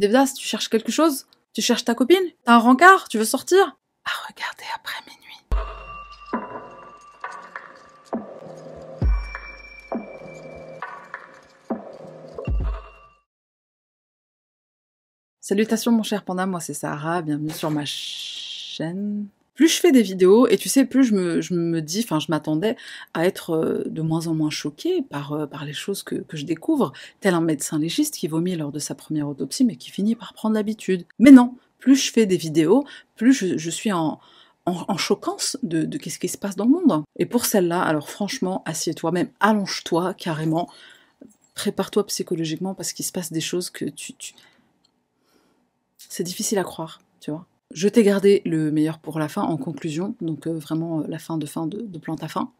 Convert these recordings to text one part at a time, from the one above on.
Devdas, tu cherches quelque chose Tu cherches ta copine T'as un rencard Tu veux sortir À regarder après minuit. Salutations mon cher panda, moi c'est Sarah, bienvenue sur ma chaîne. Plus je fais des vidéos, et tu sais, plus je me, dis, enfin je m'attendais à être euh, de moins en moins choquée par, euh, par les choses que, je découvre, tel un médecin légiste qui vomit lors de sa première autopsie, mais qui finit par prendre l'habitude. Mais non, plus je fais des vidéos, plus je, suis en, en, choquance de, de qu'est-ce qui se passe dans le monde. Et pour celle-là, alors franchement, assieds-toi, même allonge-toi carrément, prépare-toi psychologiquement parce qu'il se passe des choses que tu c'est difficile à croire, tu vois. Je t'ai gardé le meilleur pour la fin en conclusion, donc euh, vraiment euh, la fin de fin de, de plante à fin.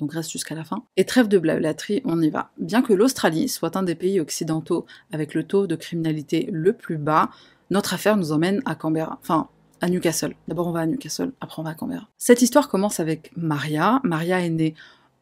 Donc reste jusqu'à la fin. Et trêve de blablaterie, on y va. Bien que l'Australie soit un des pays occidentaux avec le taux de criminalité le plus bas, notre affaire nous emmène à Canberra. Enfin, à Newcastle. D'abord on va à Newcastle, après on va à Canberra. Cette histoire commence avec Maria. Maria est née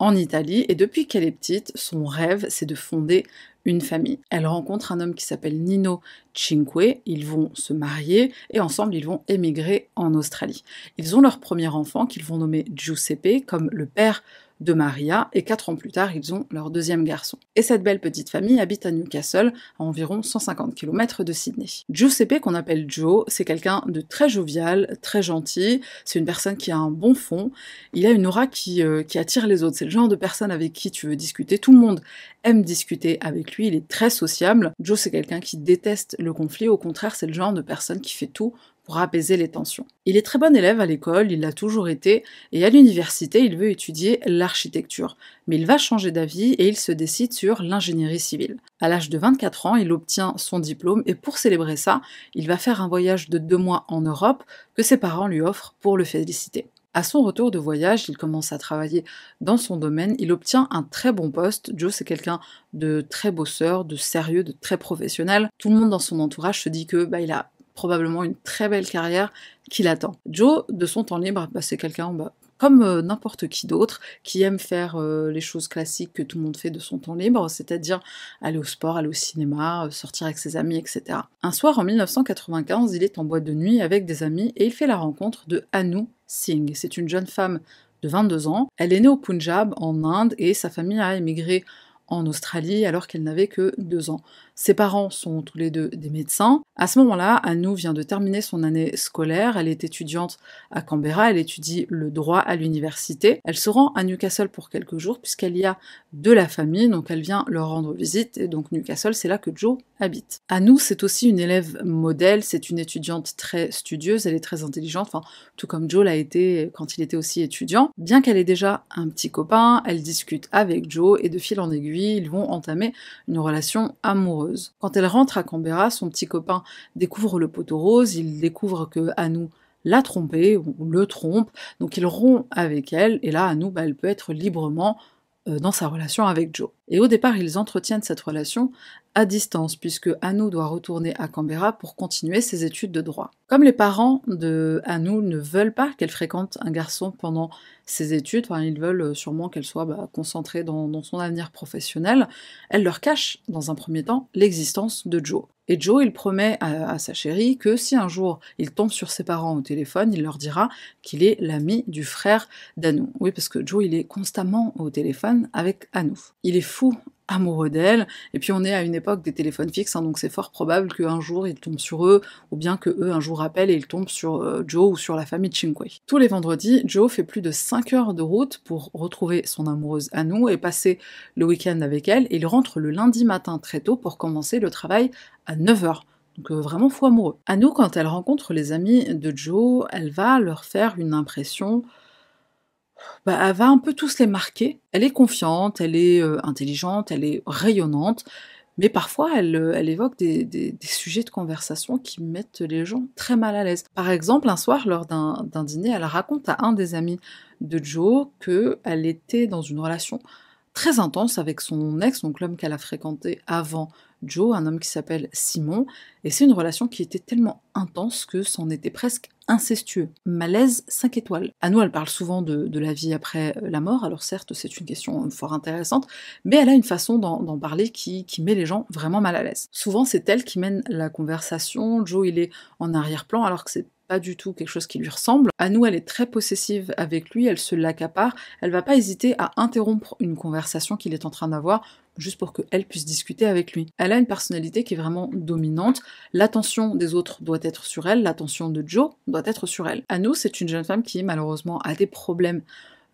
en Italie et depuis qu'elle est petite, son rêve c'est de fonder une famille. Elle rencontre un homme qui s'appelle Nino Cinque, ils vont se marier et ensemble ils vont émigrer en Australie. Ils ont leur premier enfant qu'ils vont nommer Giuseppe comme le père de Maria, et quatre ans plus tard, ils ont leur deuxième garçon. Et cette belle petite famille habite à Newcastle, à environ 150 km de Sydney. Giuseppe, qu'on appelle Joe, c'est quelqu'un de très jovial, très gentil, c'est une personne qui a un bon fond, il a une aura qui, euh, qui attire les autres, c'est le genre de personne avec qui tu veux discuter, tout le monde aime discuter avec lui, il est très sociable. Joe, c'est quelqu'un qui déteste le conflit, au contraire, c'est le genre de personne qui fait tout pour apaiser les tensions. Il est très bon élève à l'école, il l'a toujours été, et à l'université, il veut étudier l'architecture. Mais il va changer d'avis et il se décide sur l'ingénierie civile. À l'âge de 24 ans, il obtient son diplôme et pour célébrer ça, il va faire un voyage de deux mois en Europe que ses parents lui offrent pour le féliciter. À son retour de voyage, il commence à travailler dans son domaine, il obtient un très bon poste. Joe, c'est quelqu'un de très bosseur, de sérieux, de très professionnel. Tout le monde dans son entourage se dit que bah, il a probablement une très belle carrière qui l'attend. Joe, de son temps libre, bah, c'est quelqu'un bah, comme euh, n'importe qui d'autre, qui aime faire euh, les choses classiques que tout le monde fait de son temps libre, c'est-à-dire aller au sport, aller au cinéma, euh, sortir avec ses amis, etc. Un soir en 1995, il est en boîte de nuit avec des amis et il fait la rencontre de Anu Singh. C'est une jeune femme de 22 ans. Elle est née au Punjab, en Inde, et sa famille a émigré en Australie alors qu'elle n'avait que deux ans. Ses parents sont tous les deux des médecins. À ce moment-là, Anou vient de terminer son année scolaire. Elle est étudiante à Canberra. Elle étudie le droit à l'université. Elle se rend à Newcastle pour quelques jours puisqu'elle y a de la famille, donc elle vient leur rendre visite. Et donc Newcastle, c'est là que Joe habite. Anou, c'est aussi une élève modèle. C'est une étudiante très studieuse. Elle est très intelligente, enfin tout comme Joe l'a été quand il était aussi étudiant. Bien qu'elle ait déjà un petit copain, elle discute avec Joe et de fil en aiguille, ils vont entamer une relation amoureuse. Quand elle rentre à Canberra, son petit copain découvre le poteau rose, il découvre que Anou l'a trompé ou le trompe, donc il rompt avec elle, et là Anou, bah, elle peut être librement euh, dans sa relation avec Joe. Et au départ, ils entretiennent cette relation à distance, puisque Anou doit retourner à Canberra pour continuer ses études de droit. Comme les parents de Anou ne veulent pas qu'elle fréquente un garçon pendant ses études, enfin, ils veulent sûrement qu'elle soit bah, concentrée dans, son avenir professionnel, elle leur cache, dans un premier temps, l'existence de Joe. Et Joe, il promet à, sa chérie que si un jour il tombe sur ses parents au téléphone, il leur dira qu'il est l'ami du frère d'Anou. Oui, parce que Joe, il est constamment au téléphone avec Anou. Il est fou amoureux d'elle. Et puis on est à une époque des téléphones fixes, hein, donc c'est fort probable qu'un jour il tombe sur eux, ou bien que eux un jour appellent et ils tombent sur euh, Joe ou sur la famille Cinque. Tous les vendredis, Joe fait plus de 5 heures de route pour retrouver son amoureuse Anou et passer le week-end avec elle, il rentre le lundi matin très tôt pour commencer le travail à 9h. Donc euh, vraiment fou amoureux. Anou, quand elle rencontre les amis de Joe, elle va leur faire une impression bah, elle va un peu tous les marquer. Elle est confiante, elle est euh, intelligente, elle est rayonnante, mais parfois elle, euh, évoque des, des, sujets de conversation qui mettent les gens très mal à l'aise. Par exemple, un soir, lors d'un dîner, elle raconte à un des amis de Joe qu'elle était dans une relation très intense avec son ex, donc l'homme qu'elle a fréquenté avant Joe, un homme qui s'appelle Simon, et c'est une relation qui était tellement intense que c'en était presque incestueux. Malaise 5 étoiles. Nous, elle parle souvent de, la vie après la mort, alors certes, c'est une question fort intéressante, mais elle a une façon d'en parler qui, qui met les gens vraiment mal à l'aise. Souvent, c'est elle qui mène la conversation, Joe, il est en arrière-plan, alors que c'est pas du tout quelque chose qui lui ressemble. À nous, elle est très possessive avec lui, elle se l'accapare, elle va pas hésiter à interrompre une conversation qu'il est en train d'avoir juste pour qu'elle puisse discuter avec lui. Elle a une personnalité qui est vraiment dominante, l'attention des autres doit être sur elle, l'attention de Joe doit être sur elle. À nous, c'est une jeune femme qui malheureusement a des problèmes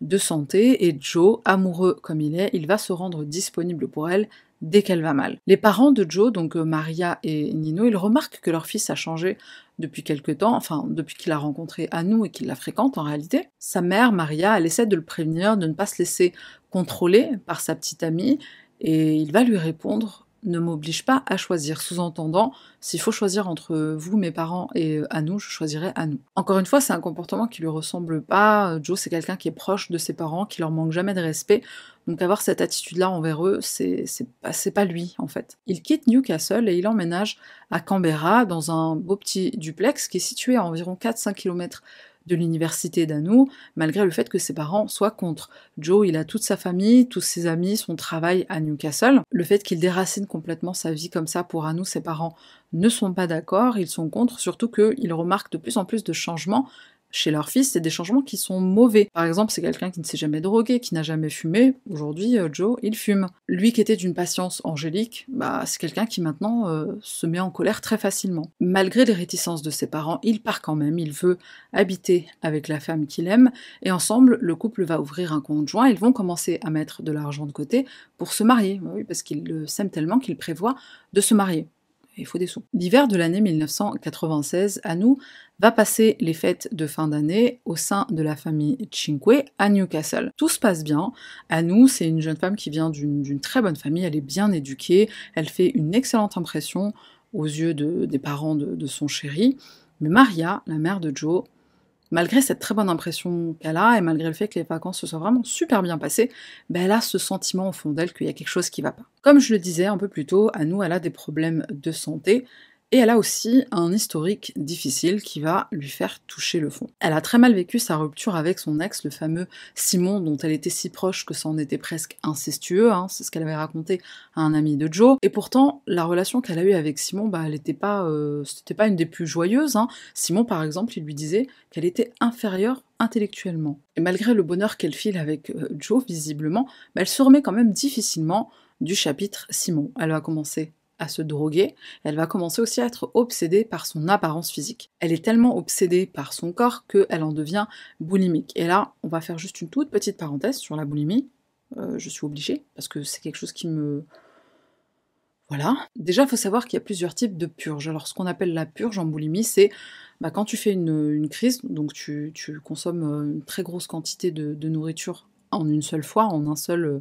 de santé et Joe, amoureux comme il est, il va se rendre disponible pour elle dès qu'elle va mal. Les parents de Joe, donc euh, Maria et Nino, ils remarquent que leur fils a changé depuis quelque temps, enfin depuis qu'il a rencontré Anou et qu'il la fréquente en réalité. Sa mère, Maria, elle essaie de le prévenir de ne pas se laisser contrôler par sa petite amie et il va lui répondre ne m'oblige pas à choisir. Sous-entendant, s'il faut choisir entre vous, mes parents, et à nous, je choisirai à nous. Encore une fois, c'est un comportement qui lui ressemble pas. Joe, c'est quelqu'un qui est proche de ses parents, qui leur manque jamais de respect. Donc avoir cette attitude-là envers eux, c'est pas, pas lui, en fait. Il quitte Newcastle et il emménage à Canberra, dans un beau petit duplex qui est situé à environ 4-5 km de l'université d'Anou, malgré le fait que ses parents soient contre. Joe, il a toute sa famille, tous ses amis, son travail à Newcastle. Le fait qu'il déracine complètement sa vie comme ça pour Anou, ses parents ne sont pas d'accord, ils sont contre, surtout qu'il remarque de plus en plus de changements chez leur fils, c'est des changements qui sont mauvais. Par exemple, c'est quelqu'un qui ne s'est jamais drogué, qui n'a jamais fumé. Aujourd'hui, euh, Joe, il fume. Lui qui était d'une patience angélique, bah, c'est quelqu'un qui maintenant euh, se met en colère très facilement. Malgré les réticences de ses parents, il part quand même, il veut habiter avec la femme qu'il aime, et ensemble, le couple va ouvrir un compte joint, ils vont commencer à mettre de l'argent de côté pour se marier, parce qu'il s'aime tellement qu'il prévoit de se marier il faut des sous. L'hiver de l'année 1996, Anou va passer les fêtes de fin d'année au sein de la famille Cinque à Newcastle. Tout se passe bien. Anou, c'est une jeune femme qui vient d'une très bonne famille, elle est bien éduquée, elle fait une excellente impression aux yeux des parents de son chéri. Mais Maria, la mère de Joe, malgré cette très bonne impression qu'elle a, et malgré le fait que les vacances se soient vraiment super bien passées, ben elle a ce sentiment au fond d'elle qu'il y a quelque chose qui va pas. Comme je le disais un peu plus tôt, à nous, elle a des problèmes de santé, et elle a aussi un historique difficile qui va lui faire toucher le fond. Elle a très mal vécu sa rupture avec son ex, le fameux Simon, dont elle était si proche que ça en était presque incestueux, hein, c'est ce qu'elle avait raconté à un ami de Joe. Et pourtant, la relation qu'elle a eue avec Simon, bah, elle n'était pas, euh, c'était pas une des plus joyeuses. Hein. Simon, par exemple, il lui disait qu'elle était inférieure intellectuellement. Et malgré le bonheur qu'elle file avec euh, Joe, visiblement, bah, elle se remet quand même difficilement du chapitre Simon. Elle va commencer à se droguer, elle va commencer aussi à être obsédée par son apparence physique. Elle est tellement obsédée par son corps qu'elle en devient boulimique. Et là, on va faire juste une toute petite parenthèse sur la boulimie. Euh, je suis obligée, parce que c'est quelque chose qui me... Voilà. Déjà, il faut savoir qu'il y a plusieurs types de purges. Alors, ce qu'on appelle la purge en boulimie, c'est bah, quand tu fais une, crise, donc tu, consommes euh, une très grosse quantité de, nourriture en une seule fois, en un seul euh,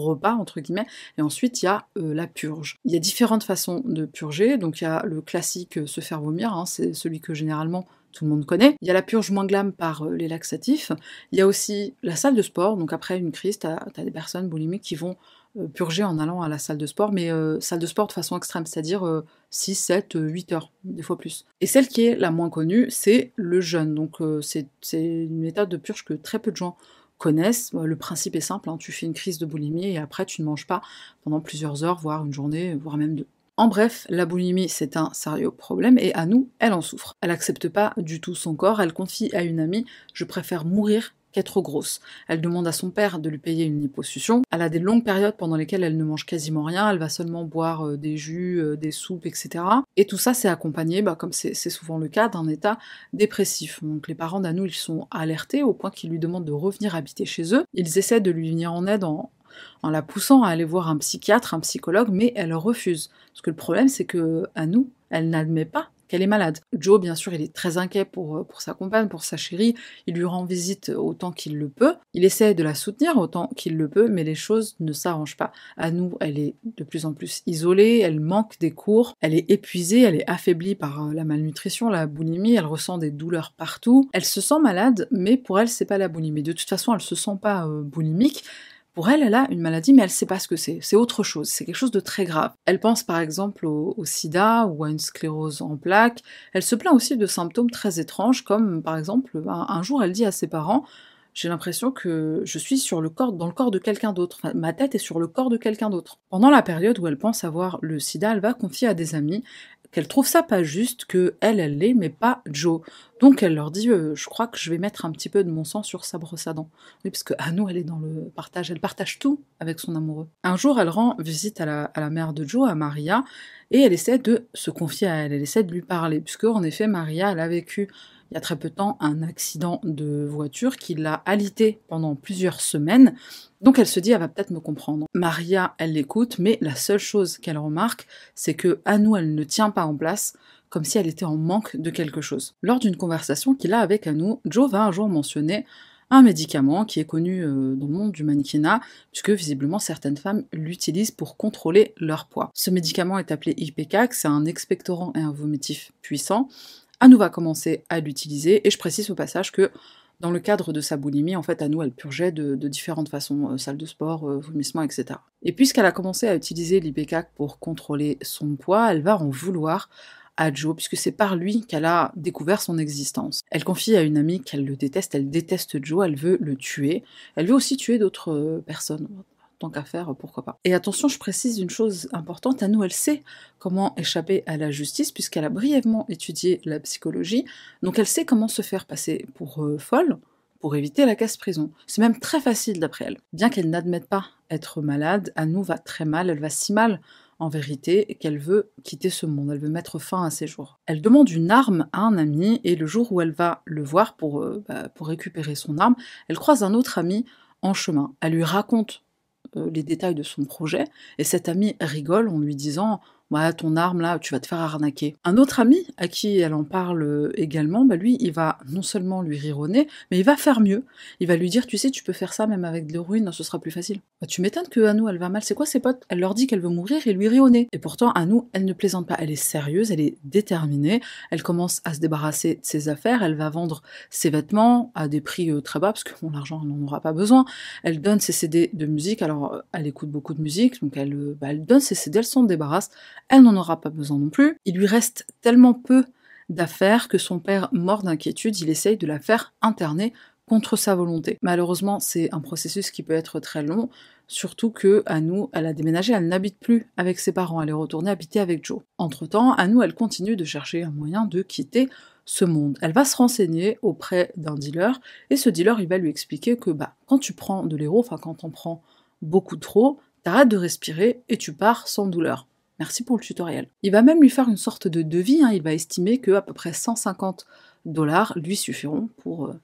repas, entre guillemets, et ensuite il y a euh, la purge. Il y a différentes façons de purger, donc il y a le classique euh, se faire vomir, hein, c'est celui que généralement tout le monde connaît. Il y a la purge moins glam par euh, les laxatifs. Il y a aussi la salle de sport, donc après une crise, tu as, des personnes boulimiques qui vont purger en allant à la salle de sport, mais salle de sport de façon extrême, c'est-à-dire 6, 7, 8 heures, des fois plus. Et celle qui est la moins connue, c'est le jeûne. Donc c'est une méthode de purge que très peu de gens connaissent. Le principe est simple, hein. tu fais une crise de boulimie et après tu ne manges pas pendant plusieurs heures, voire une journée, voire même deux. En bref, la boulimie, c'est un sérieux problème et à nous, elle en souffre. Elle accepte pas du tout son corps, elle confie à une amie Je préfère mourir trop grosse. Elle demande à son père de lui payer une liposuction. Elle a des longues périodes pendant lesquelles elle ne mange quasiment rien, elle va seulement boire euh, des jus, euh, des soupes, etc. Et tout ça, c'est accompagné, bah, comme c'est souvent le cas, d'un état dépressif. Donc les parents d'Anou, ils sont alertés au point qu'ils lui demandent de revenir habiter chez eux. Ils essaient de lui venir en aide en, en la poussant à aller voir un psychiatre, un psychologue, mais elle refuse. Parce que le problème, c'est que Anou, elle n'admet pas qu'elle est malade. Joe, bien sûr, il est très inquiet pour, euh, pour sa compagne, pour sa chérie. Il lui rend visite autant qu'il le peut. Il essaie de la soutenir autant qu'il le peut, mais les choses ne s'arrangent pas. À nous, elle est de plus en plus isolée, elle manque des cours, elle est épuisée, elle est affaiblie par euh, la malnutrition, la boulimie, elle ressent des douleurs partout. Elle se sent malade, mais pour elle, c'est pas la boulimie. De toute façon, elle se sent pas euh, boulimique Pour elle, elle a une maladie, mais elle sait pas ce que c'est. C'est autre chose, c'est quelque chose de très grave. Elle pense par exemple au, sida ou à une sclérose en plaques. Elle se plaint aussi de symptômes très étranges, comme par exemple, un jour, elle dit à ses parents j'ai l'impression que je suis dans le corps de quelqu'un d'autre. ma tête est sur le corps de quelqu'un d'autre. Pendant la période où elle pense avoir le sida, elle va confier à des amis qu'elle trouve ça pas juste, que elle, elle l'est, mais pas Joe. Donc elle leur dit, euh, je crois que je vais mettre un petit peu de mon sang sur sa brosse à dents. Oui, parce que nous, elle est dans le partage, elle partage tout avec son amoureux. Un jour, elle rend visite à la, à la mère de Joe, à Maria, et elle essaie de se confier à elle, elle essaie de lui parler, puisque en effet, Maria, elle a vécu il y a très peu de temps un accident de voiture qui l'a alité pendant plusieurs semaines. Donc elle se dit, elle va peut-être me comprendre. Maria, elle l'écoute, mais la seule chose qu'elle remarque, c'est que à nous, elle ne tient pas en place, comme si elle était en manque de quelque chose. Lors d'une conversation qu'il a avec Anou, Joe va un jour mentionner un médicament qui est connu euh, dans le monde du mannequinat, puisque visiblement certaines femmes l'utilisent pour contrôler leur poids. Ce médicament est appelé IPCAC, c'est un expectorant et un vomitif puissant, Anou va commencer à l'utiliser, et je précise au passage que dans le cadre de sa boulimie, en fait, Anou, elle purgeait de, différentes façons, euh, salle de sport, euh, vomissement, etc. Et puisqu'elle a commencé à utiliser l'IPCAC pour contrôler son poids, elle va en vouloir à Joe, puisque c'est par lui qu'elle a découvert son existence. Elle confie à une amie qu'elle le déteste, elle déteste Joe, elle veut le tuer. Elle veut aussi tuer d'autres euh, personnes tant qu'à faire, pourquoi pas. Et attention, je précise une chose importante, à nous, elle sait comment échapper à la justice, puisqu'elle a brièvement étudié la psychologie, donc elle sait comment se faire passer pour euh, folle, pour éviter la casse-prison. C'est même très facile d'après elle. Bien qu'elle n'admette pas être malade, Anou va très mal, elle va si mal en vérité qu'elle veut quitter ce monde, elle veut mettre fin à ses jours. Elle demande une arme à un ami et le jour où elle va le voir pour, euh, bah, pour récupérer son arme, elle croise un autre ami en chemin. Elle lui raconte les détails de son projet, et cet ami rigole en lui disant bah, ton arme là, tu vas te faire arnaquer. Un autre ami, à qui elle en parle euh, également, bah, lui, il va non seulement lui rironner, mais il va faire mieux. Il va lui dire, tu sais, tu peux faire ça même avec de l'héroïne, ce sera plus facile. Bah, tu m'étonnes que Anou, elle va mal. C'est quoi ses potes? Elle leur dit qu'elle veut mourir et lui rit Et pourtant, Anou, elle ne plaisante pas. Elle est sérieuse, elle est déterminée. Elle commence à se débarrasser de ses affaires. Elle va vendre ses vêtements à des prix euh, très bas, parce que l'argent, elle n'en aura pas besoin. Elle donne ses CD de musique. Alors, euh, elle écoute beaucoup de musique, donc elle, bah, elle donne ses CD, elle s'en débarrasse elle n'en aura pas besoin non plus. Il lui reste tellement peu d'affaires que son père, mort d'inquiétude, il essaye de la faire interner contre sa volonté. Malheureusement, c'est un processus qui peut être très long, surtout que Anou, elle a déménagé, elle n'habite plus avec ses parents, elle est retournée habiter avec Joe. Entre-temps, Anou, elle continue de chercher un moyen de quitter ce monde. Elle va se renseigner auprès d'un dealer, et ce dealer, il va lui expliquer que bah, quand tu prends de l'héros, enfin quand on prend beaucoup trop, t'arrêtes de respirer et tu pars sans douleur. Merci pour le tutoriel. Il va même lui faire une sorte de devis, hein. il va estimer que à peu près 150 dollars lui suffiront pour, euh,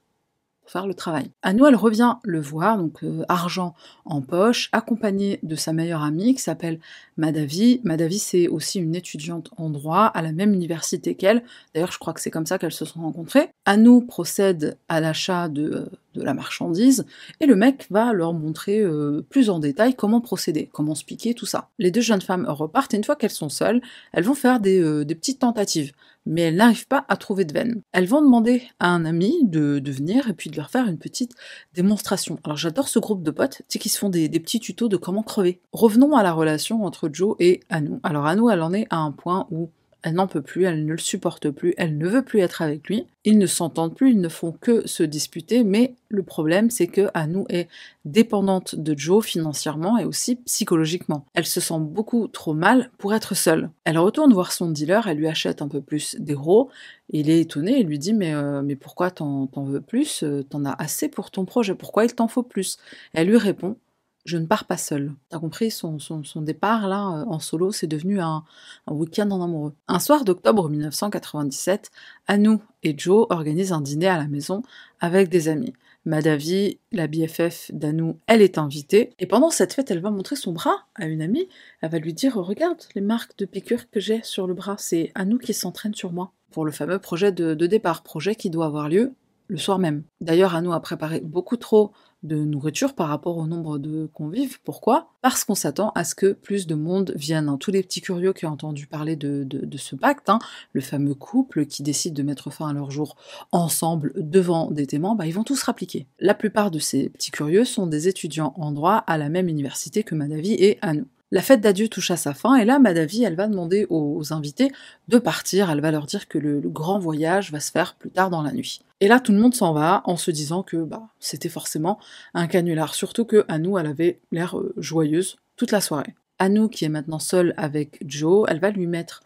faire le travail. nous, elle revient le voir, donc euh, argent en poche, accompagnée de sa meilleure amie qui s'appelle Madavi. Madavi, c'est aussi une étudiante en droit à la même université qu'elle. D'ailleurs, je crois que c'est comme ça qu'elles se sont rencontrées. Anou procède à l'achat de, de, la marchandise et le mec va leur montrer euh, plus en détail comment procéder, comment se tout ça. Les deux jeunes femmes repartent et une fois qu'elles sont seules, elles vont faire euh, des petites tentatives mais elles n'arrivent pas à trouver de veine. Elles vont demander à un ami de, venir et puis de leur faire une petite démonstration. Alors j'adore ce groupe de potes, tu sais, qui se font des, des, petits tutos de comment crever. Revenons à la relation entre Joe et Anou. Alors Anou, elle en est à un point où elle n'en peut plus, elle ne le supporte plus, elle ne veut plus être avec lui. Ils ne s'entendent plus, ils ne font que se disputer, mais le problème c'est que Anou est dépendante de Joe financièrement et aussi psychologiquement. Elle se sent beaucoup trop mal pour être seule. Elle retourne voir son dealer, elle lui achète un peu plus d'héros. Il est étonné et lui dit mais, euh, mais pourquoi t'en veux plus? T'en as assez pour ton projet, pourquoi il t'en faut plus? Elle lui répond je ne pars pas seule. T'as compris, son, départ là euh, en solo, c'est devenu un, week-end en amoureux. Un soir d'octobre 1997, Anou et Joe organisent un dîner à la maison avec des amis. Madavi, la BFF d'Anou, elle est invitée. Et pendant cette fête, elle va montrer son bras à une amie. Elle va lui dire Regarde les marques de piqûres que j'ai sur le bras. C'est Anou qui s'entraîne sur moi. Pour le fameux projet de, de départ, projet qui doit avoir lieu le soir même. D'ailleurs, Anou a préparé beaucoup trop de nourriture par rapport au nombre de convives. Pourquoi? Parce qu'on s'attend à ce que plus de monde vienne. Hein. Tous les petits curieux qui ont entendu parler de, ce pacte, hein, le fameux couple qui décide de mettre fin à leur jour ensemble devant des témoins, bah, ils vont tous rappliquer. La plupart de ces petits curieux sont des étudiants en droit à la même université que Madavi et nous. La fête d'adieu touche à sa fin et là, Madavi, elle va demander aux invités de partir. Elle va leur dire que le, grand voyage va se faire plus tard dans la nuit. Et là, tout le monde s'en va en se disant que bah, c'était forcément un canular. Surtout que Anou, elle avait l'air euh, joyeuse toute la soirée. Anou, qui est maintenant seule avec Joe, elle va lui mettre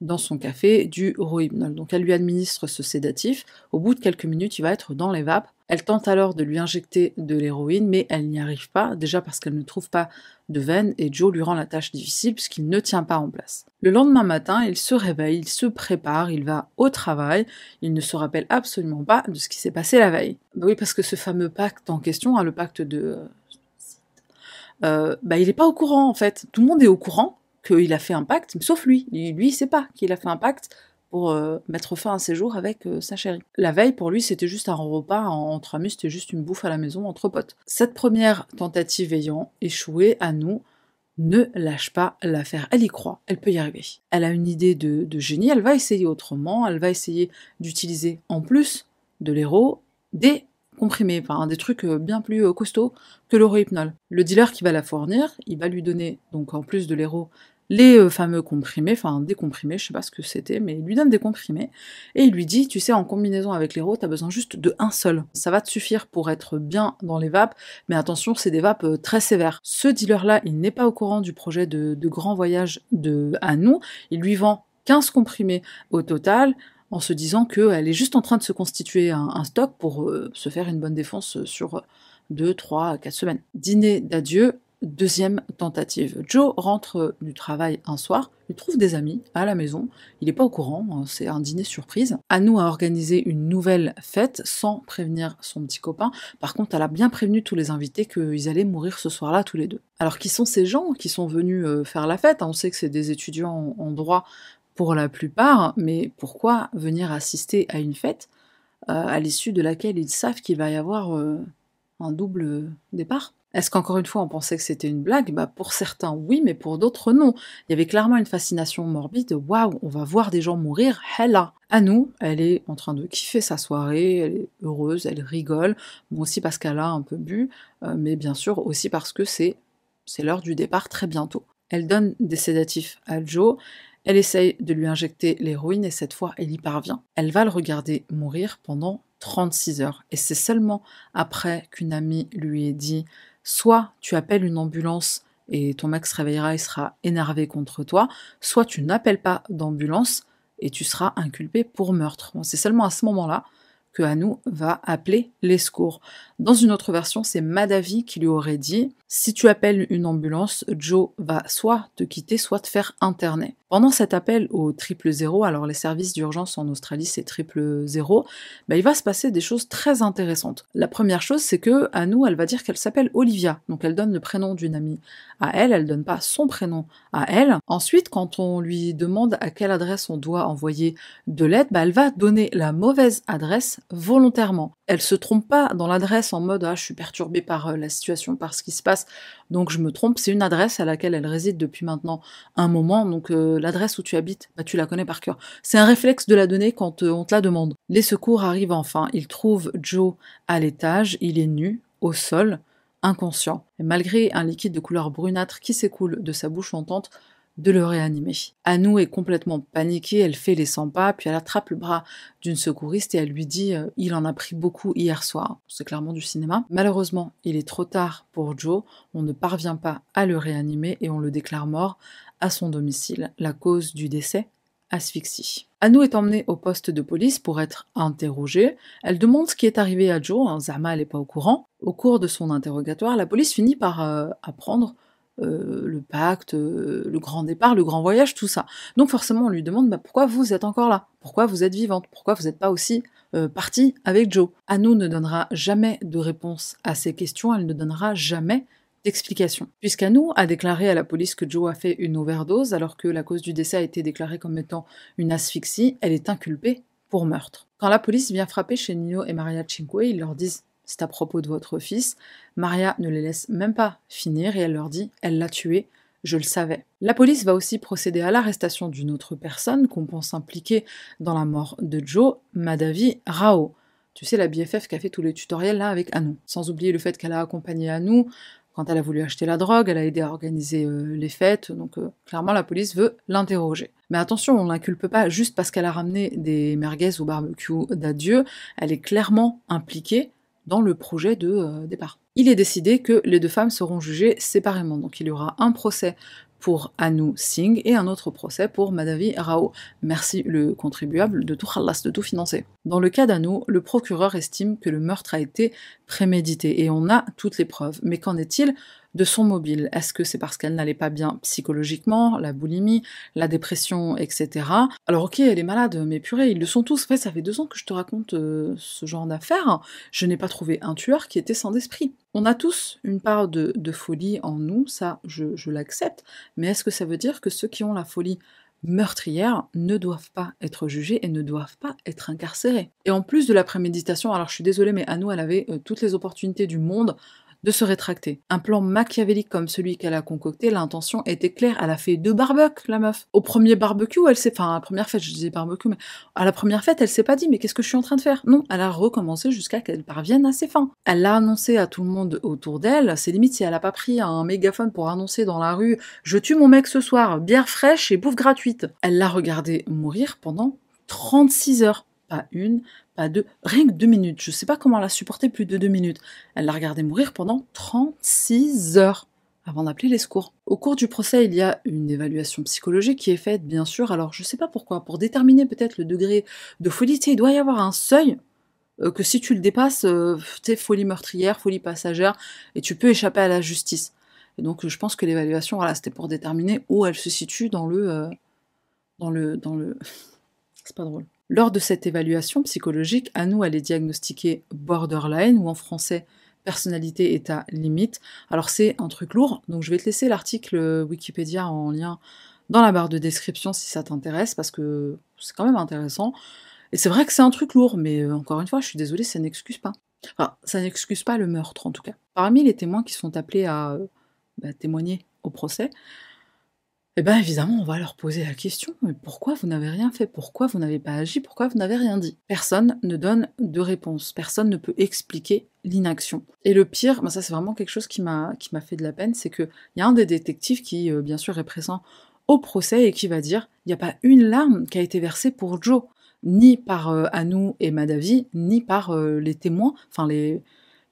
dans son café du rohypnol. Donc elle lui administre ce sédatif. Au bout de quelques minutes, il va être dans les vapes. Elle tente alors de lui injecter de l'héroïne, mais elle n'y arrive pas, déjà parce qu'elle ne trouve pas de veine, et Joe lui rend la tâche difficile puisqu'il ne tient pas en place. Le lendemain matin, il se réveille, il se prépare, il va au travail, il ne se rappelle absolument pas de ce qui s'est passé la veille. Bah oui, parce que ce fameux pacte en question, hein, le pacte de... Euh, bah, il n'est pas au courant en fait. Tout le monde est au courant, qu'il a fait un pacte, sauf lui. Lui, il sait pas qu'il a fait un pacte pour euh, mettre fin à ses jours avec euh, sa chérie. La veille, pour lui, c'était juste un repas entre amis, c'était juste une bouffe à la maison entre potes. Cette première tentative ayant échoué, à nous, ne lâche pas l'affaire. Elle y croit, elle peut y arriver. Elle a une idée de, génie, elle va essayer autrement, elle va essayer d'utiliser en plus de l'héros des comprimés, enfin des trucs euh, bien plus costauds que l'eurohypnol. Le dealer qui va la fournir, il va lui donner donc en plus de l'héros les euh, fameux comprimés, enfin des comprimés, je sais pas ce que c'était, mais il lui donne des comprimés, et il lui dit, tu sais, en combinaison avec l'héros, t'as besoin juste de un seul. Ça va te suffire pour être bien dans les vapes, mais attention, c'est des vapes euh, très sévères. Ce dealer-là, il n'est pas au courant du projet de, grand voyage de nous, il lui vend 15 comprimés au total, en se disant qu'elle est juste en train de se constituer un, stock pour euh, se faire une bonne défense sur 2, 3, 4 semaines. Dîner d'adieu, Deuxième tentative. Joe rentre du travail un soir, il trouve des amis à la maison, il n'est pas au courant, hein, c'est un dîner surprise. Anu a organisé une nouvelle fête sans prévenir son petit copain. Par contre, elle a bien prévenu tous les invités qu'ils allaient mourir ce soir-là tous les deux. Alors qui sont ces gens qui sont venus euh, faire la fête? On sait que c'est des étudiants en droit pour la plupart, mais pourquoi venir assister à une fête euh, à l'issue de laquelle ils savent qu'il va y avoir euh, un double départ? Est-ce qu'encore une fois on pensait que c'était une blague? Bah Pour certains oui, mais pour d'autres non. Il y avait clairement une fascination morbide, waouh, on va voir des gens mourir, hella À nous, elle est en train de kiffer sa soirée, elle est heureuse, elle rigole, bon aussi parce qu'elle a un peu bu, euh, mais bien sûr aussi parce que c'est, c'est l'heure du départ très bientôt. Elle donne des sédatifs à Joe, elle essaye de lui injecter l'héroïne et cette fois elle y parvient. Elle va le regarder mourir pendant 36 heures. Et c'est seulement après qu'une amie lui ait dit soit tu appelles une ambulance et ton mec se réveillera et sera énervé contre toi, soit tu n'appelles pas d'ambulance et tu seras inculpé pour meurtre. c'est seulement à ce moment-là que Anou va appeler les secours. Dans une autre version, c'est Madavi qui lui aurait dit Si tu appelles une ambulance, Joe va soit te quitter, soit te faire interner. Pendant cet appel au triple zéro, alors les services d'urgence en Australie c'est triple zéro, bah, il va se passer des choses très intéressantes. La première chose, c'est que Anou, elle va dire qu'elle s'appelle Olivia, donc elle donne le prénom d'une amie à elle, elle donne pas son prénom à elle. Ensuite, quand on lui demande à quelle adresse on doit envoyer de l'aide, bah, elle va donner la mauvaise adresse volontairement. Elle se trompe pas dans l'adresse en mode ah je suis perturbée par euh, la situation, par ce qui se passe, donc je me trompe. C'est une adresse à laquelle elle réside depuis maintenant un moment, donc euh, l'adresse où tu habites, bah, tu la connais par cœur. C'est un réflexe de la donner quand euh, on te la demande. Les secours arrivent enfin. Ils trouvent Joe à l'étage. Il est nu, au sol, inconscient. Malgré un liquide de couleur brunâtre qui s'écoule de sa bouche tente de le réanimer. Anou est complètement paniquée, elle fait les 100 pas, puis elle attrape le bras d'une secouriste et elle lui dit euh, Il en a pris beaucoup hier soir. C'est clairement du cinéma. Malheureusement, il est trop tard pour Joe, on ne parvient pas à le réanimer et on le déclare mort à son domicile. La cause du décès asphyxie. Anou est emmenée au poste de police pour être interrogée. Elle demande ce qui est arrivé à Joe, hein, Zama n'est pas au courant. Au cours de son interrogatoire, la police finit par euh, apprendre euh, le pacte, euh, le grand départ, le grand voyage, tout ça. Donc forcément, on lui demande bah, pourquoi vous êtes encore là? Pourquoi vous êtes vivante? Pourquoi vous n'êtes pas aussi euh, partie avec Joe? Anou ne donnera jamais de réponse à ces questions, elle ne donnera jamais d'explication. Puisqu'Anou a déclaré à la police que Joe a fait une overdose alors que la cause du décès a été déclarée comme étant une asphyxie, elle est inculpée pour meurtre. Quand la police vient frapper chez Nino et Maria Cinque, ils leur disent c'est à propos de votre fils. Maria ne les laisse même pas finir et elle leur dit Elle l'a tué, je le savais. La police va aussi procéder à l'arrestation d'une autre personne qu'on pense impliquée dans la mort de Joe, Madavi Rao. Tu sais, la BFF qui a fait tous les tutoriels là avec Anou. Sans oublier le fait qu'elle a accompagné Anou quand elle a voulu acheter la drogue, elle a aidé à organiser euh, les fêtes, donc euh, clairement la police veut l'interroger. Mais attention, on l'inculpe pas juste parce qu'elle a ramené des merguez au barbecue d'adieu, elle est clairement impliquée dans le projet de euh, départ. Il est décidé que les deux femmes seront jugées séparément, donc il y aura un procès pour Anu Singh et un autre procès pour Madhavi Rao. Merci le contribuable de tout khalas, de tout financer. Dans le cas d'Anu, le procureur estime que le meurtre a été prémédité et on a toutes les preuves. Mais qu'en est-il de son mobile. Est-ce que c'est parce qu'elle n'allait pas bien psychologiquement, la boulimie, la dépression, etc. Alors ok, elle est malade, mais purée, ils le sont tous. En fait, ça fait deux ans que je te raconte euh, ce genre d'affaires. Je n'ai pas trouvé un tueur qui était sans esprit. On a tous une part de, folie en nous, ça je, l'accepte, mais est-ce que ça veut dire que ceux qui ont la folie meurtrière ne doivent pas être jugés et ne doivent pas être incarcérés? Et en plus de la préméditation, alors je suis désolée, mais Anou, elle avait euh, toutes les opportunités du monde de se rétracter. Un plan machiavélique comme celui qu'elle a concocté, l'intention était claire. Elle a fait deux barbecues, la meuf. Au premier barbecue, elle s'est, enfin, à la première fête, je disais barbecue, mais à la première fête, elle s'est pas dit, mais qu'est-ce que je suis en train de faire? Non, elle a recommencé jusqu'à qu'elle parvienne à ses fins. Elle l'a annoncé à tout le monde autour d'elle. C'est limite si elle a pas pris un mégaphone pour annoncer dans la rue, je tue mon mec ce soir, bière fraîche et bouffe gratuite. Elle l'a regardé mourir pendant 36 heures. Pas une, pas deux, rien que deux minutes. Je sais pas comment elle a supporté plus de deux minutes. Elle l'a regardé mourir pendant 36 heures avant d'appeler les secours. Au cours du procès, il y a une évaluation psychologique qui est faite, bien sûr. Alors, je sais pas pourquoi, pour déterminer peut-être le degré de folie, il doit y avoir un seuil euh, que si tu le dépasses, euh, tu folie meurtrière, folie passagère, et tu peux échapper à la justice. Et donc, je pense que l'évaluation, voilà, c'était pour déterminer où elle se situe dans le, euh, dans le, dans le. C'est pas drôle. Lors de cette évaluation psychologique, à nous, elle est diagnostiquée borderline, ou en français, personnalité état limite. Alors c'est un truc lourd, donc je vais te laisser l'article Wikipédia en lien dans la barre de description si ça t'intéresse, parce que c'est quand même intéressant. Et c'est vrai que c'est un truc lourd, mais euh, encore une fois, je suis désolée, ça n'excuse pas. Enfin, ça n'excuse pas le meurtre en tout cas. Parmi les témoins qui sont appelés à euh, bah, témoigner au procès, eh bien évidemment, on va leur poser la question, mais pourquoi vous n'avez rien fait? Pourquoi vous n'avez pas agi? Pourquoi vous n'avez rien dit? Personne ne donne de réponse, personne ne peut expliquer l'inaction. Et le pire, ben ça c'est vraiment quelque chose qui m'a fait de la peine, c'est qu'il y a un des détectives qui, euh, bien sûr, est présent au procès et qui va dire il n'y a pas une larme qui a été versée pour Joe, ni par euh, Anou et Madavi, ni par euh, les témoins, enfin les,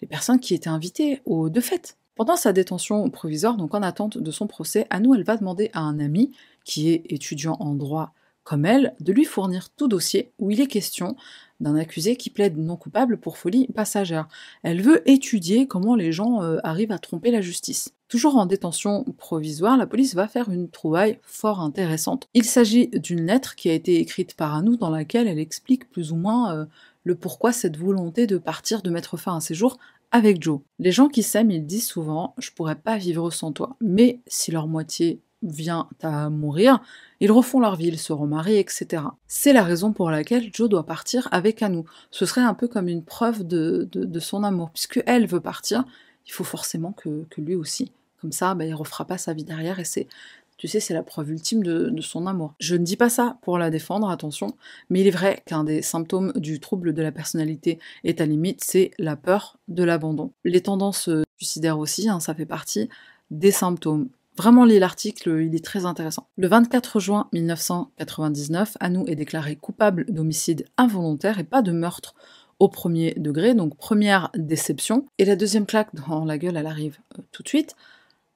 les personnes qui étaient invitées aux deux fêtes. Pendant sa détention provisoire, donc en attente de son procès, Anou, elle va demander à un ami, qui est étudiant en droit comme elle, de lui fournir tout dossier où il est question d'un accusé qui plaide non coupable pour folie passagère. Elle veut étudier comment les gens euh, arrivent à tromper la justice. Toujours en détention provisoire, la police va faire une trouvaille fort intéressante. Il s'agit d'une lettre qui a été écrite par Anou dans laquelle elle explique plus ou moins euh, le pourquoi cette volonté de partir, de mettre fin à ses jours avec Joe. Les gens qui s'aiment, ils disent souvent Je pourrais pas vivre sans toi. Mais si leur moitié vient à mourir, ils refont leur vie, ils se remarient, etc. C'est la raison pour laquelle Joe doit partir avec Anou. Ce serait un peu comme une preuve de, son amour. Puisque elle veut partir, il faut forcément que, lui aussi. Comme ça, bah, il refera pas sa vie derrière et c'est tu sais, c'est la preuve ultime de, son amour. Je ne dis pas ça pour la défendre, attention, mais il est vrai qu'un des symptômes du trouble de la personnalité est à limite, c'est la peur de l'abandon. Les tendances suicidaires aussi, hein, ça fait partie des symptômes. Vraiment, lis l'article, il est très intéressant. Le 24 juin 1999, Anou est déclaré coupable d'homicide involontaire et pas de meurtre au premier degré, donc première déception. Et la deuxième claque dans la gueule, elle arrive euh, tout de suite.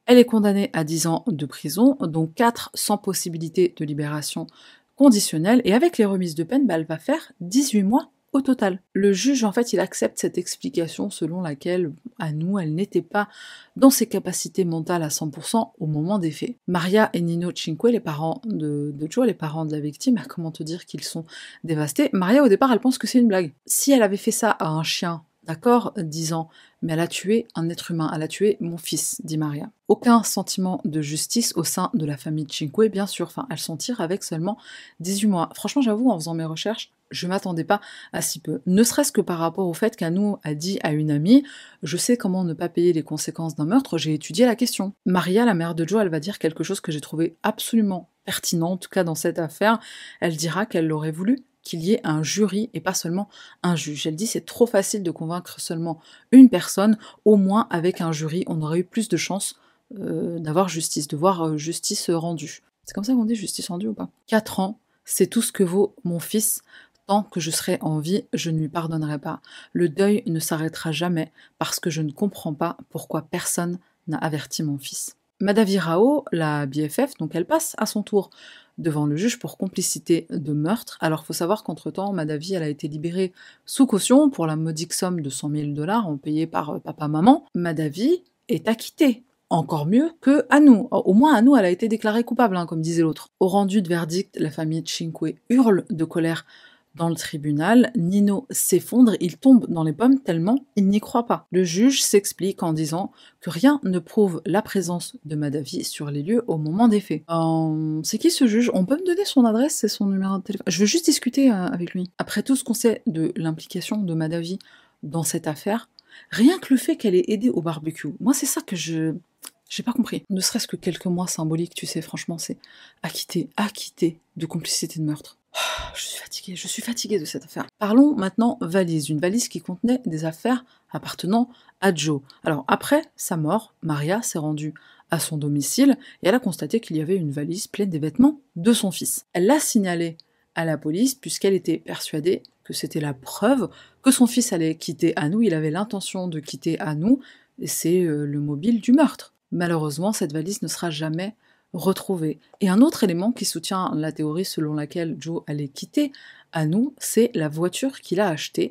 Elle est condamnée à 10 ans de prison, dont 4 sans possibilité de libération conditionnelle, et avec les remises de peine, bah, elle va faire 18 mois au total. Le juge, en fait, il accepte cette explication selon laquelle, à nous, elle n'était pas dans ses capacités mentales à 100% au moment des faits. Maria et Nino Cinque, les parents de, de Joe, les parents de la victime, ah, comment te dire qu'ils sont dévastés? Maria, au départ, elle pense que c'est une blague. Si elle avait fait ça à un chien D'accord Disant Mais elle a tué un être humain, elle a tué mon fils, dit Maria. Aucun sentiment de justice au sein de la famille Cinque, bien sûr. Enfin, elle s'en tire avec seulement 18 mois. Franchement, j'avoue, en faisant mes recherches, Je m'attendais pas à si peu, ne serait-ce que par rapport au fait qu'Anou a dit à une amie Je sais comment ne pas payer les conséquences d'un meurtre, j'ai étudié la question. Maria, la mère de Joe, elle va dire quelque chose que j'ai trouvé absolument pertinent, en tout cas dans cette affaire. Elle dira qu'elle aurait voulu qu'il y ait un jury et pas seulement un juge. Elle dit c'est trop facile de convaincre seulement une personne, au moins avec un jury, on aurait eu plus de chances euh, d'avoir justice, de voir euh, justice rendue. C'est comme ça qu'on dit justice rendue ou pas? Quatre ans, c'est tout ce que vaut mon fils. Tant que je serai en vie, je ne lui pardonnerai pas. Le deuil ne s'arrêtera jamais parce que je ne comprends pas pourquoi personne n'a averti mon fils. Madavi Rao, la BFF, donc elle passe à son tour devant le juge pour complicité de meurtre. Alors faut savoir qu'entre-temps, Madavi, elle a été libérée sous caution pour la modique somme de 100 000 dollars payés par euh, papa-maman. Madavi est acquittée encore mieux que nous. Au moins, nous, elle a été déclarée coupable, hein, comme disait l'autre. Au rendu de verdict, la famille Cinque hurle de colère dans le tribunal. Nino s'effondre, il tombe dans les pommes tellement il n'y croit pas. Le juge s'explique en disant que rien ne prouve la présence de Madavi sur les lieux au moment des faits. Euh, c'est qui ce juge? On peut me donner son adresse et son numéro de téléphone? Je veux juste discuter euh, avec lui. Après tout ce qu'on sait de l'implication de Madavi dans cette affaire, rien que le fait qu'elle ait aidé au barbecue, moi c'est ça que je j'ai pas compris. Ne serait-ce que quelques mois symboliques, tu sais, franchement, c'est acquitté, acquitté de complicité de meurtre. je suis fatiguée, je suis fatiguée de cette affaire. Parlons maintenant valise, une valise qui contenait des affaires appartenant à Joe. Alors après sa mort, Maria s'est rendue à son domicile et elle a constaté qu'il y avait une valise pleine des vêtements de son fils. Elle l'a signalé à la police puisqu'elle était persuadée que c'était la preuve que son fils allait quitter Anou, il avait l'intention de quitter Anou, et c'est euh, le mobile du meurtre. Malheureusement, cette valise ne sera jamais retrouvée. Et un autre élément qui soutient la théorie selon laquelle Joe allait quitter Anou, c'est la voiture qu'il a achetée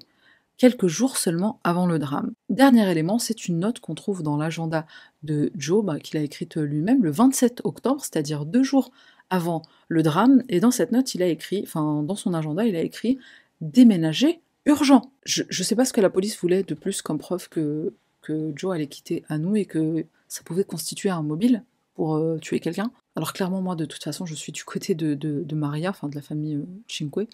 quelques jours seulement avant le drame. Dernier élément, c'est une note qu'on trouve dans l'agenda de Joe, bah, qu'il a écrite lui-même le 27 octobre, c'est-à-dire deux jours avant le drame. Et dans cette note, il a écrit, enfin dans son agenda, il a écrit déménager urgent. Je ne sais pas ce que la police voulait de plus comme preuve que, que Joe allait quitter Anou et que ça pouvait constituer un mobile euh, tuer quelqu'un. Alors clairement, moi, de toute façon, je suis du côté de, de, Maria, enfin de la famille euh, Cinque.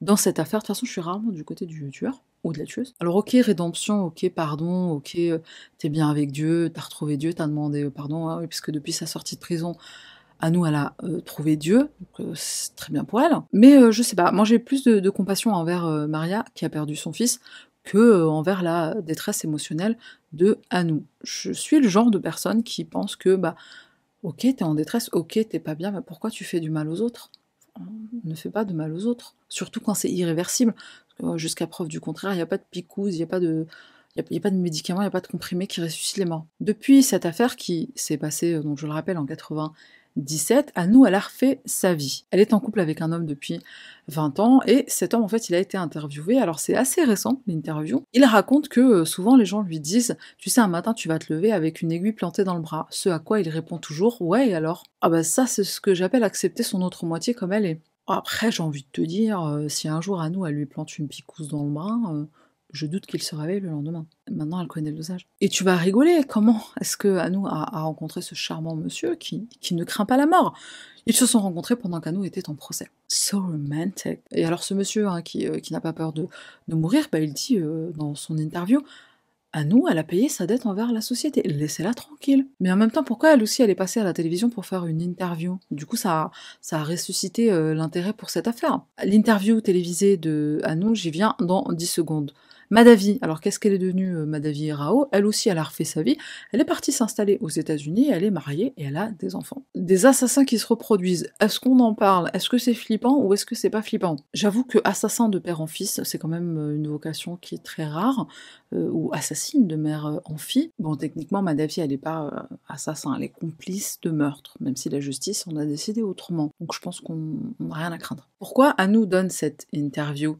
Dans cette affaire, de toute façon, je suis rarement du côté du tueur ou de la tueuse. Alors ok, rédemption, ok, pardon, ok, euh, t'es bien avec Dieu, t'as retrouvé Dieu, t'as demandé pardon, hein, oui, puisque depuis sa sortie de prison, à nous, elle a trouvé Dieu, c'est très bien pour elle. Mais je sais pas, moi j'ai plus de, de compassion envers Maria qui a perdu son fils que euh, envers la détresse émotionnelle de à nous. Je suis le genre de personne qui pense que bah ok t'es en détresse, ok t'es pas bien, mais pourquoi tu fais du mal aux autres? Ne fais pas de mal aux autres, surtout quand c'est irréversible. Euh, jusqu'à preuve du contraire, il n'y a pas de picouse, il n'y a pas de a, pas de médicaments, il n'y a pas de comprimés qui ressuscitent les morts. Depuis cette affaire qui s'est passée, euh, donc je le rappelle, en 80 17, nous, elle a refait sa vie. Elle est en couple avec un homme depuis 20 ans et cet homme en fait il a été interviewé, alors c'est assez récent l'interview. Il raconte que euh, souvent les gens lui disent tu sais un matin tu vas te lever avec une aiguille plantée dans le bras, ce à quoi il répond toujours ouais alors? Ah bah ça c'est ce que j'appelle accepter son autre moitié comme elle est. Après j'ai envie de te dire, euh, si un jour à nous elle lui plante une picouse dans le bras, euh, je doute qu'il se réveille le lendemain. Maintenant, elle connaît le dosage. Et tu vas rigoler, comment est-ce que Anou a, rencontré ce charmant monsieur qui, qui ne craint pas la mort? Ils se sont rencontrés pendant qu'Anou était en procès. So romantic. Et alors ce monsieur hein, qui, euh, qui n'a pas peur de, de mourir, bah, il dit euh, dans son interview, Anou, elle a payé sa dette envers la société. Laissez-la tranquille. Mais en même temps, pourquoi elle aussi, elle est passée à la télévision pour faire une interview? Du coup, ça a, ça a ressuscité euh, l'intérêt pour cette affaire. L'interview télévisée de Anou, j'y viens dans 10 secondes. Madavi, alors qu'est-ce qu'elle est devenue euh, Madavi Rao? Elle aussi, elle a refait sa vie. Elle est partie s'installer aux États-Unis, elle est mariée et elle a des enfants. Des assassins qui se reproduisent. Est-ce qu'on en parle? Est-ce que c'est flippant ou est-ce que c'est pas flippant? J'avoue que assassin de père en fils, c'est quand même euh, une vocation qui est très rare. Euh, ou assassine de mère en fille. Bon, techniquement, Madavi, elle n'est pas assassin, elle est complice de meurtre, même si la justice en a décidé autrement. Donc je pense qu'on n'a rien à craindre. Pourquoi à nous donne cette interview?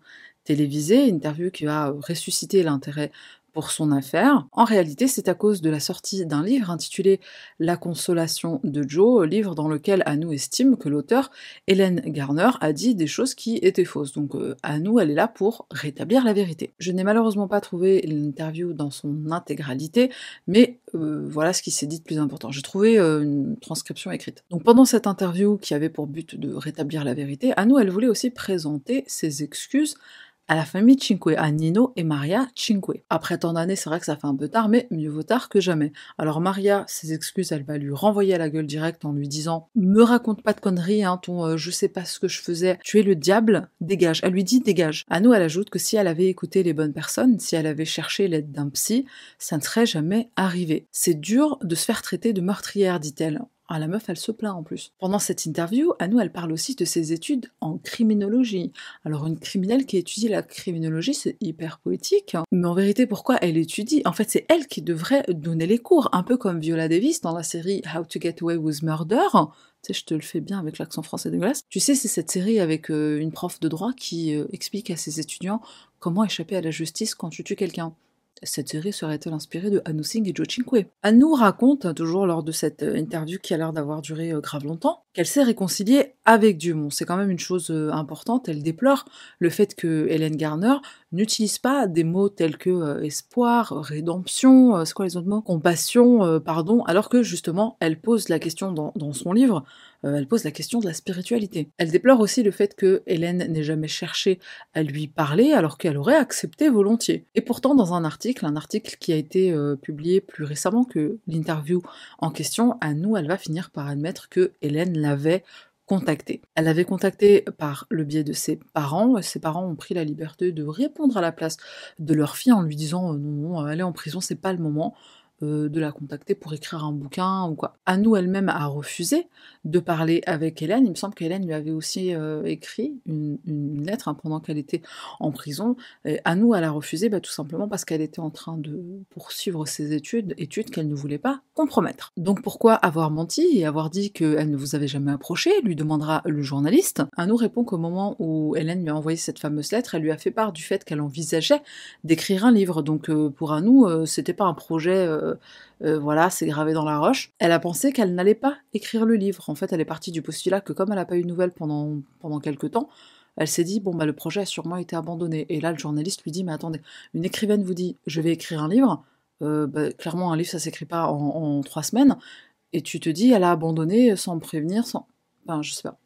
Télévisée, interview qui va ressusciter l'intérêt pour son affaire. En réalité, c'est à cause de la sortie d'un livre intitulé La consolation de Joe, livre dans lequel Anou estime que l'auteur, Hélène Garner, a dit des choses qui étaient fausses. Donc euh, Anou, elle est là pour rétablir la vérité. Je n'ai malheureusement pas trouvé l'interview dans son intégralité, mais euh, voilà ce qui s'est dit de plus important. J'ai trouvé euh, une transcription écrite. Donc pendant cette interview qui avait pour but de rétablir la vérité, Anou, elle voulait aussi présenter ses excuses à la famille Cinque, à Nino et Maria Cinque. Après tant d'années, c'est vrai que ça fait un peu tard, mais mieux vaut tard que jamais. Alors Maria, ses excuses, elle va lui renvoyer à la gueule directe en lui disant Me raconte pas de conneries, hein, ton euh, je sais pas ce que je faisais, tu es le diable, dégage. Elle lui dit dégage. À nous, elle ajoute que si elle avait écouté les bonnes personnes, si elle avait cherché l'aide d'un psy, ça ne serait jamais arrivé. C'est dur de se faire traiter de meurtrière, dit-elle. Ah, la meuf, elle se plaint en plus. Pendant cette interview, à nous, elle parle aussi de ses études en criminologie. Alors, une criminelle qui étudie la criminologie, c'est hyper poétique. Hein. Mais en vérité, pourquoi elle étudie? En fait, c'est elle qui devrait donner les cours, un peu comme Viola Davis dans la série How to Get Away with Murder. Tu sais, je te le fais bien avec l'accent français de glace. Tu sais, c'est cette série avec euh, une prof de droit qui euh, explique à ses étudiants comment échapper à la justice quand tu tues quelqu'un cette série serait-elle inspirée de Anu Singh et Joe Cinque Anu raconte, toujours lors de cette euh, interview qui a l'air d'avoir duré euh, grave longtemps, qu'elle s'est réconciliée avec. Bon, c'est quand même une chose euh, importante, elle déplore le fait que Hélène Garner n'utilise pas des mots tels que espoir, rédemption, c'est quoi les autres mots? Compassion, pardon, alors que justement, elle pose la question dans son livre euh, elle pose la question de la spiritualité. Elle déplore aussi le fait que Hélène n'ait jamais cherché à lui parler alors qu'elle aurait accepté volontiers. Et pourtant, dans un article, un article qui a été euh, publié plus récemment que l'interview en question, à nous, elle va finir par admettre que Hélène l'avait contacté. Elle l'avait contacté par le biais de ses parents. Ses parents ont pris la liberté de répondre à la place de leur fille en lui disant euh, non, non, aller en prison, c'est pas le moment. De la contacter pour écrire un bouquin ou quoi. Anou elle-même a refusé de parler avec Hélène. Il me semble qu'Hélène lui avait aussi euh, écrit une, lettre hein, pendant qu'elle était en prison. Et Anou elle a refusé bah, tout simplement parce qu'elle était en train de poursuivre ses études, études qu'elle ne voulait pas compromettre. Donc pourquoi avoir menti et avoir dit qu'elle ne vous avait jamais approché lui demandera le journaliste. Anou répond qu'au moment où Hélène lui a envoyé cette fameuse lettre, elle lui a fait part du fait qu'elle envisageait d'écrire un livre. Donc euh, pour Anou, c'était pas un projet euh, euh, voilà, c'est gravé dans la roche. Elle a pensé qu'elle n'allait pas écrire le livre. Fait, elle est partie du postulat que comme elle n'a pas eu de nouvelles pendant, pendant quelques temps, elle s'est dit, bon, bah, le projet a sûrement été abandonné. Et là, le journaliste lui dit, mais attendez, une écrivaine vous dit, je vais écrire un livre. Euh, bah, clairement, un livre, ça s'écrit pas en, trois semaines. Et tu te dis, elle a abandonné sans prévenir, sans. Enfin, je sais pas.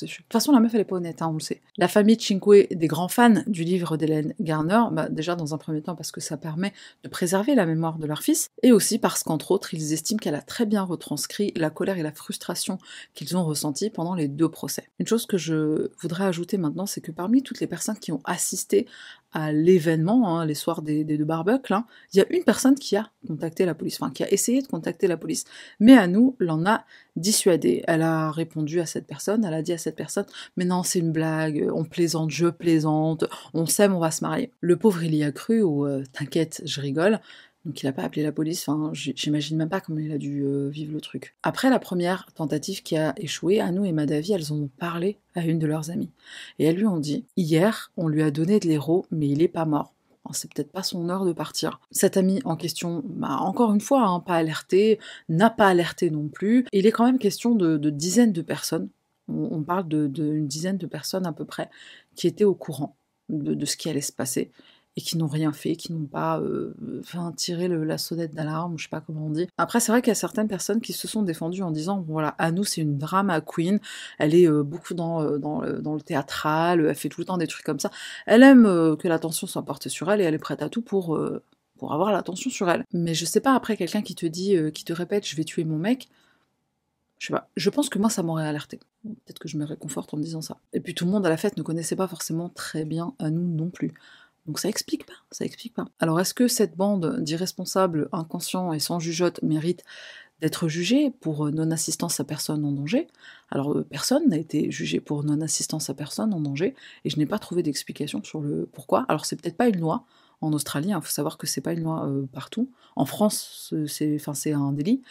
De toute façon, la meuf, elle est pas honnête, hein, on le sait. La famille Cinque, des grands fans du livre d'Hélène Garner, bah, déjà dans un premier temps parce que ça permet de préserver la mémoire de leur fils, et aussi parce qu'entre autres, ils estiment qu'elle a très bien retranscrit la colère et la frustration qu'ils ont ressenties pendant les deux procès. Une chose que je voudrais ajouter maintenant, c'est que parmi toutes les personnes qui ont assisté à l'événement, hein, les soirs des, deux barbecues, hein, il y a une personne qui a contacté la police, enfin qui a essayé de contacter la police. Mais à nous, l'en a dissuadé. Elle a répondu à cette personne, elle a dit à cette personne, mais non, c'est une blague, on plaisante, je plaisante, on s'aime, on va se marier. Le pauvre, il y a cru, ou euh, t'inquiète, je rigole. Donc il n'a pas appelé la police, enfin, j'imagine même pas comment il a dû euh, vivre le truc. Après la première tentative qui a échoué, Anou et Madavi, elles ont parlé à une de leurs amies. Et elles lui ont dit, hier, on lui a donné de l'héros, mais il est pas mort. C'est peut-être pas son heure de partir. Cette amie en question, bah, encore une fois, hein, pas alerté, n'a pas alerté non plus. Il est quand même question de, dizaines de personnes. On, parle d'une dizaine de personnes à peu près qui étaient au courant de ce qui allait se passer et qui n'ont rien fait, qui n'ont pas euh, tiré la sonnette d'alarme, je sais pas comment on dit. Après, c'est vrai qu'il y a certaines personnes qui se sont défendues en disant, voilà, à nous, c'est une drama queen, elle est euh, beaucoup dans, euh, dans, le théâtral, elle fait tout le temps des trucs comme ça. Elle aime que l'attention soit portée sur elle et elle est prête à tout pour, pour avoir l'attention sur elle. Mais je sais pas, après, quelqu'un qui te dit, qui te répète, je vais tuer mon mec, je sais pas, je pense que moi, ça m'aurait alerté. Peut-être que je me réconforte en me disant ça. Et puis tout le monde à la fête ne connaissait pas forcément très bien à nous non plus. Donc ça explique pas, ça explique pas. Alors est-ce que cette bande d'irresponsables inconscients et sans jugeote mérite d'être jugé pour non-assistance à personne en danger? Alors personne n'a été jugé pour non-assistance à personne en danger, et je n'ai pas trouvé d'explication sur le pourquoi. Alors c'est peut-être pas une loi, en Australie. Il hein. faut savoir que c'est pas une loi euh, partout. En France, c'est un délit.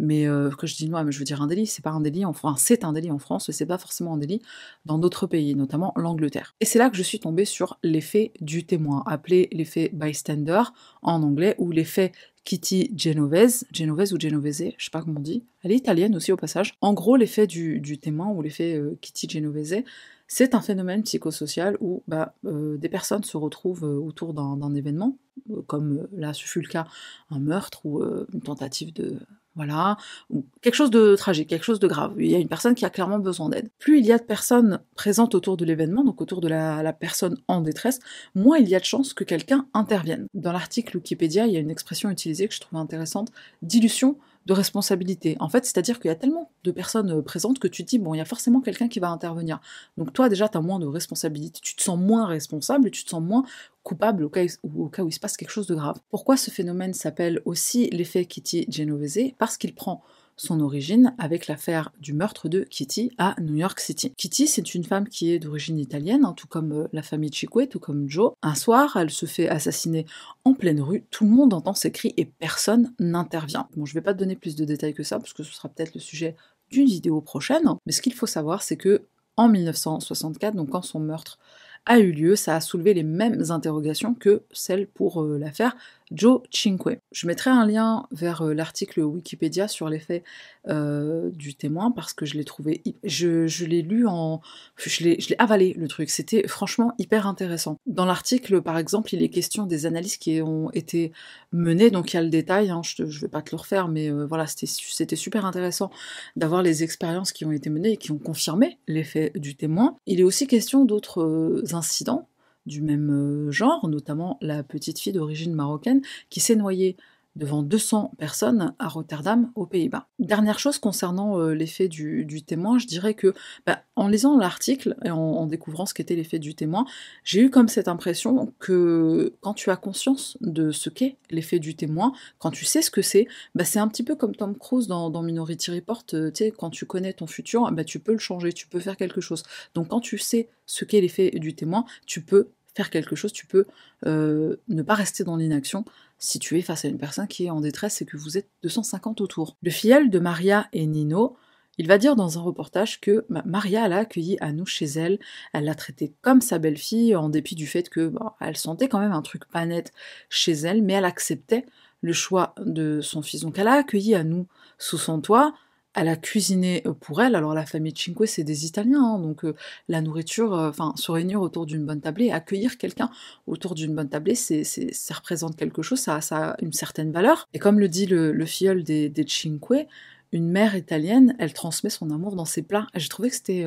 Mais euh, quand je dis loi, je veux dire un délit, c'est pas un délit. Enfin, c'est un délit en France, c'est pas forcément un délit dans d'autres pays, notamment l'Angleterre. Et c'est là que je suis tombée sur l'effet du témoin, appelé l'effet bystander en anglais, ou l'effet Kitty Genovese, Genovese ou Genovese, je sais pas comment on dit. Elle est italienne aussi au passage. En gros, l'effet du, témoin ou l'effet euh, Kitty Genovese, c'est un phénomène psychosocial où bah, euh, des personnes se retrouvent euh, autour d'un événement, euh, comme là ce fut le cas, un meurtre ou une tentative de... Voilà, ou quelque chose de tragique, quelque chose de grave. Il y a une personne qui a clairement besoin d'aide. Plus il y a de personnes présentes autour de l'événement, donc autour de la, la, personne en détresse, moins il y a de chances que quelqu'un intervienne. Dans l'article Wikipédia, il y a une expression utilisée que je trouve intéressante, dilution responsabilité. En fait, c'est-à-dire qu'il y a tellement de personnes euh, présentes que tu te dis, bon, il y a forcément quelqu'un qui va intervenir. Donc toi, déjà, tu as moins de responsabilité, tu te sens moins responsable, tu te sens moins coupable au cas, où, au cas où il se passe quelque chose de grave. Pourquoi ce phénomène s'appelle aussi l'effet Kitty Genovese? Parce qu'il prend son origine avec l'affaire du meurtre de Kitty à New York City. Kitty, c'est une femme qui est d'origine italienne, hein, tout comme euh, la famille Chikwe, tout comme Joe. Un soir, elle se fait assassiner en pleine rue, tout le monde entend ses cris et personne n'intervient. Bon, je vais pas te donner plus de détails que ça, parce que ce sera peut-être le sujet d'une vidéo prochaine, mais ce qu'il faut savoir, c'est que en 1964, donc quand son meurtre a eu lieu, ça a soulevé les mêmes interrogations que celles pour euh, l'affaire Joe Cinque. Je mettrai un lien vers euh, l'article Wikipédia sur l'effet euh, du témoin parce que je l'ai trouvé, je, l'ai lu en, je l'ai, avalé le truc. C'était franchement hyper intéressant. Dans l'article, par exemple, il est question des analyses qui ont été menées, donc il y a le détail. Hein, je, ne vais pas te le refaire, mais euh, voilà, c'était, c'était super intéressant d'avoir les expériences qui ont été menées et qui ont confirmé l'effet du témoin. Il est aussi question d'autres incidents du même euh, genre, notamment la petite fille d'origine marocaine qui s'est noyée devant 200 personnes à Rotterdam, aux Pays-Bas. Dernière chose concernant euh, l'effet du, témoin, je dirais que bah, en lisant l'article et en, découvrant ce qu'était l'effet du témoin, j'ai eu comme cette impression que quand tu as conscience de ce qu'est l'effet du témoin, quand tu sais ce que c'est, bah, c'est un petit peu comme Tom Cruise dans, Minority Report, euh, quand tu connais ton futur, bah, tu peux le changer, tu peux faire quelque chose. Donc quand tu sais ce qu'est l'effet du témoin, tu peux faire quelque chose, tu peux euh, ne pas rester dans l'inaction si tu es face à une personne qui est en détresse et que vous êtes 250 autour. Le filleul de Maria et Nino, il va dire dans un reportage que Maria l'a accueilli à nous chez elle, elle l'a traité comme sa belle-fille, en dépit du fait que bah, elle sentait quand même un truc pas net chez elle, mais elle acceptait le choix de son fils. Donc elle a accueilli à nous sous son toit, elle a cuisiné euh, pour elle. Alors la famille Cinque, c'est des Italiens, hein, donc euh, la nourriture, euh, enfin se réunir autour d'une bonne tablée, accueillir quelqu'un autour d'une bonne tablée, c'est, ça représente quelque chose, ça, a une certaine valeur. Et comme le dit le, le filleul des, Cinque, une mère italienne, elle transmet son amour dans ses plats. J'ai trouvé que c'était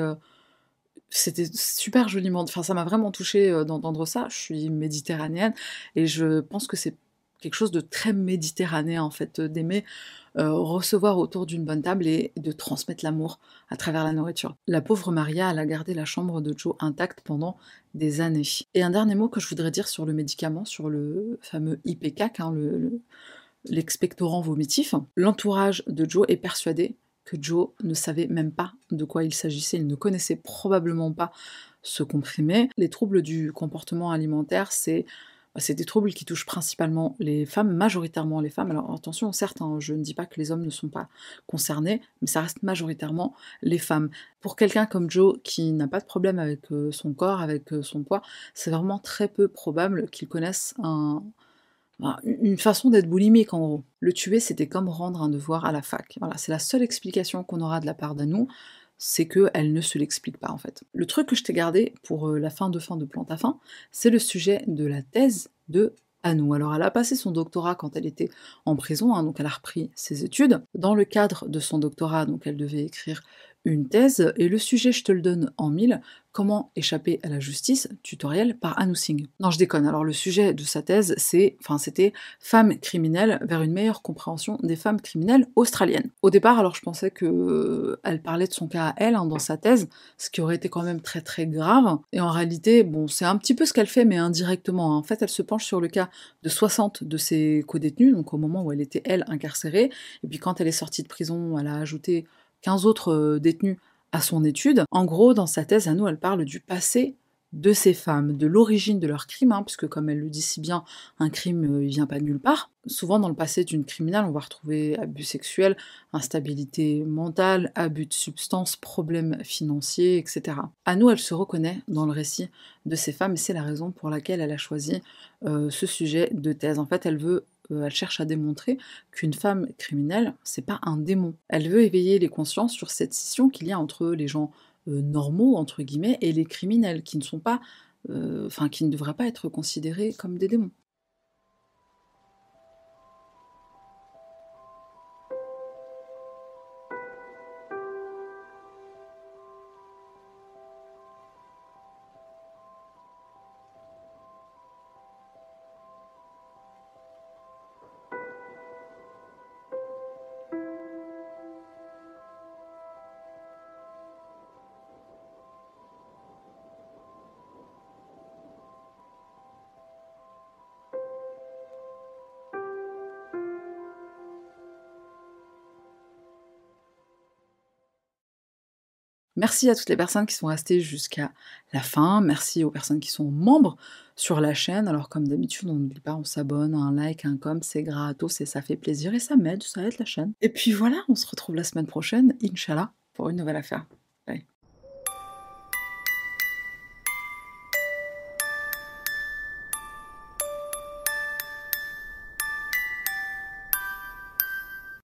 c'était super joliment. Enfin, ça m'a vraiment touché d'entendre ça. Je suis méditerranéenne et je pense que c'est quelque chose de très méditerranéen en fait, d'aimer euh, recevoir autour d'une bonne table et de transmettre l'amour à travers la nourriture. La pauvre Maria, elle a gardé la chambre de Joe intacte pendant des années. Et un dernier mot que je voudrais dire sur le médicament, sur le fameux IPCAC, hein, l'expectorant vomitif. L'entourage de Joe est persuadé que Joe ne savait même pas de quoi il s'agissait, il ne connaissait probablement pas ce comprimé. Les troubles du comportement alimentaire, c'est c'est des troubles qui touchent principalement les femmes, majoritairement les femmes. Alors attention, certes, hein, je ne dis pas que les hommes ne sont pas concernés, mais ça reste majoritairement les femmes. Pour quelqu'un comme Joe qui n'a pas de problème avec euh, son corps, avec euh, son poids, c'est vraiment très peu probable qu'il connaisse bah, une façon d'être boulimique en gros. Le tuer, c'était comme rendre un devoir à la fac. Voilà, c'est la seule explication qu'on aura de la part d'Anou c'est qu'elle ne se l'explique pas en fait. Le truc que je t'ai gardé pour euh, la fin de fin de plante à fin, c'est le sujet de la thèse de Anou. Alors elle a passé son doctorat quand elle était en prison, hein, donc elle a repris ses études. Dans le cadre de son doctorat, donc elle devait écrire une thèse, et le sujet, je te le donne en mille, Comment échapper à la justice, tutoriel par Anu Singh. Non, je déconne. Alors le sujet de sa thèse, c'est, enfin, c'était femmes criminelles vers une meilleure compréhension des femmes criminelles australiennes. Au départ, alors je pensais que euh, elle parlait de son cas à elle hein, dans sa thèse, ce qui aurait été quand même très très grave. Et en réalité, bon, c'est un petit peu ce qu'elle fait, mais indirectement. Hein. En fait, elle se penche sur le cas de 60 de ses co-détenus, donc au moment où elle était elle incarcérée. Et puis quand elle est sortie de prison, elle a ajouté 15 autres euh, détenus à son étude. En gros, dans sa thèse, à nous, elle parle du passé de ces femmes, de l'origine de leur crime, hein, puisque comme elle le dit si bien, un crime, euh, il vient pas de nulle part. Souvent, dans le passé d'une criminelle, on va retrouver abus sexuels, instabilité mentale, abus de substances, problèmes financiers, etc. À nous, elle se reconnaît dans le récit de ces femmes, et c'est la raison pour laquelle elle a choisi euh, ce sujet de thèse. En fait, elle veut euh, elle cherche à démontrer qu'une femme criminelle, c'est pas un démon. Elle veut éveiller les consciences sur cette scission qu'il y a entre les gens euh, normaux, entre guillemets, et les criminels, qui ne sont pas, euh, enfin, qui ne devraient pas être considérés comme des démons. Merci à toutes les personnes qui sont restées jusqu'à la fin. Merci aux personnes qui sont membres sur la chaîne. Alors comme d'habitude, on n'oublie pas, on s'abonne, un like, un com, c'est gratos et ça fait plaisir et ça m'aide, ça aide la chaîne. Et puis voilà, on se retrouve la semaine prochaine, Inch'Allah, pour une nouvelle affaire.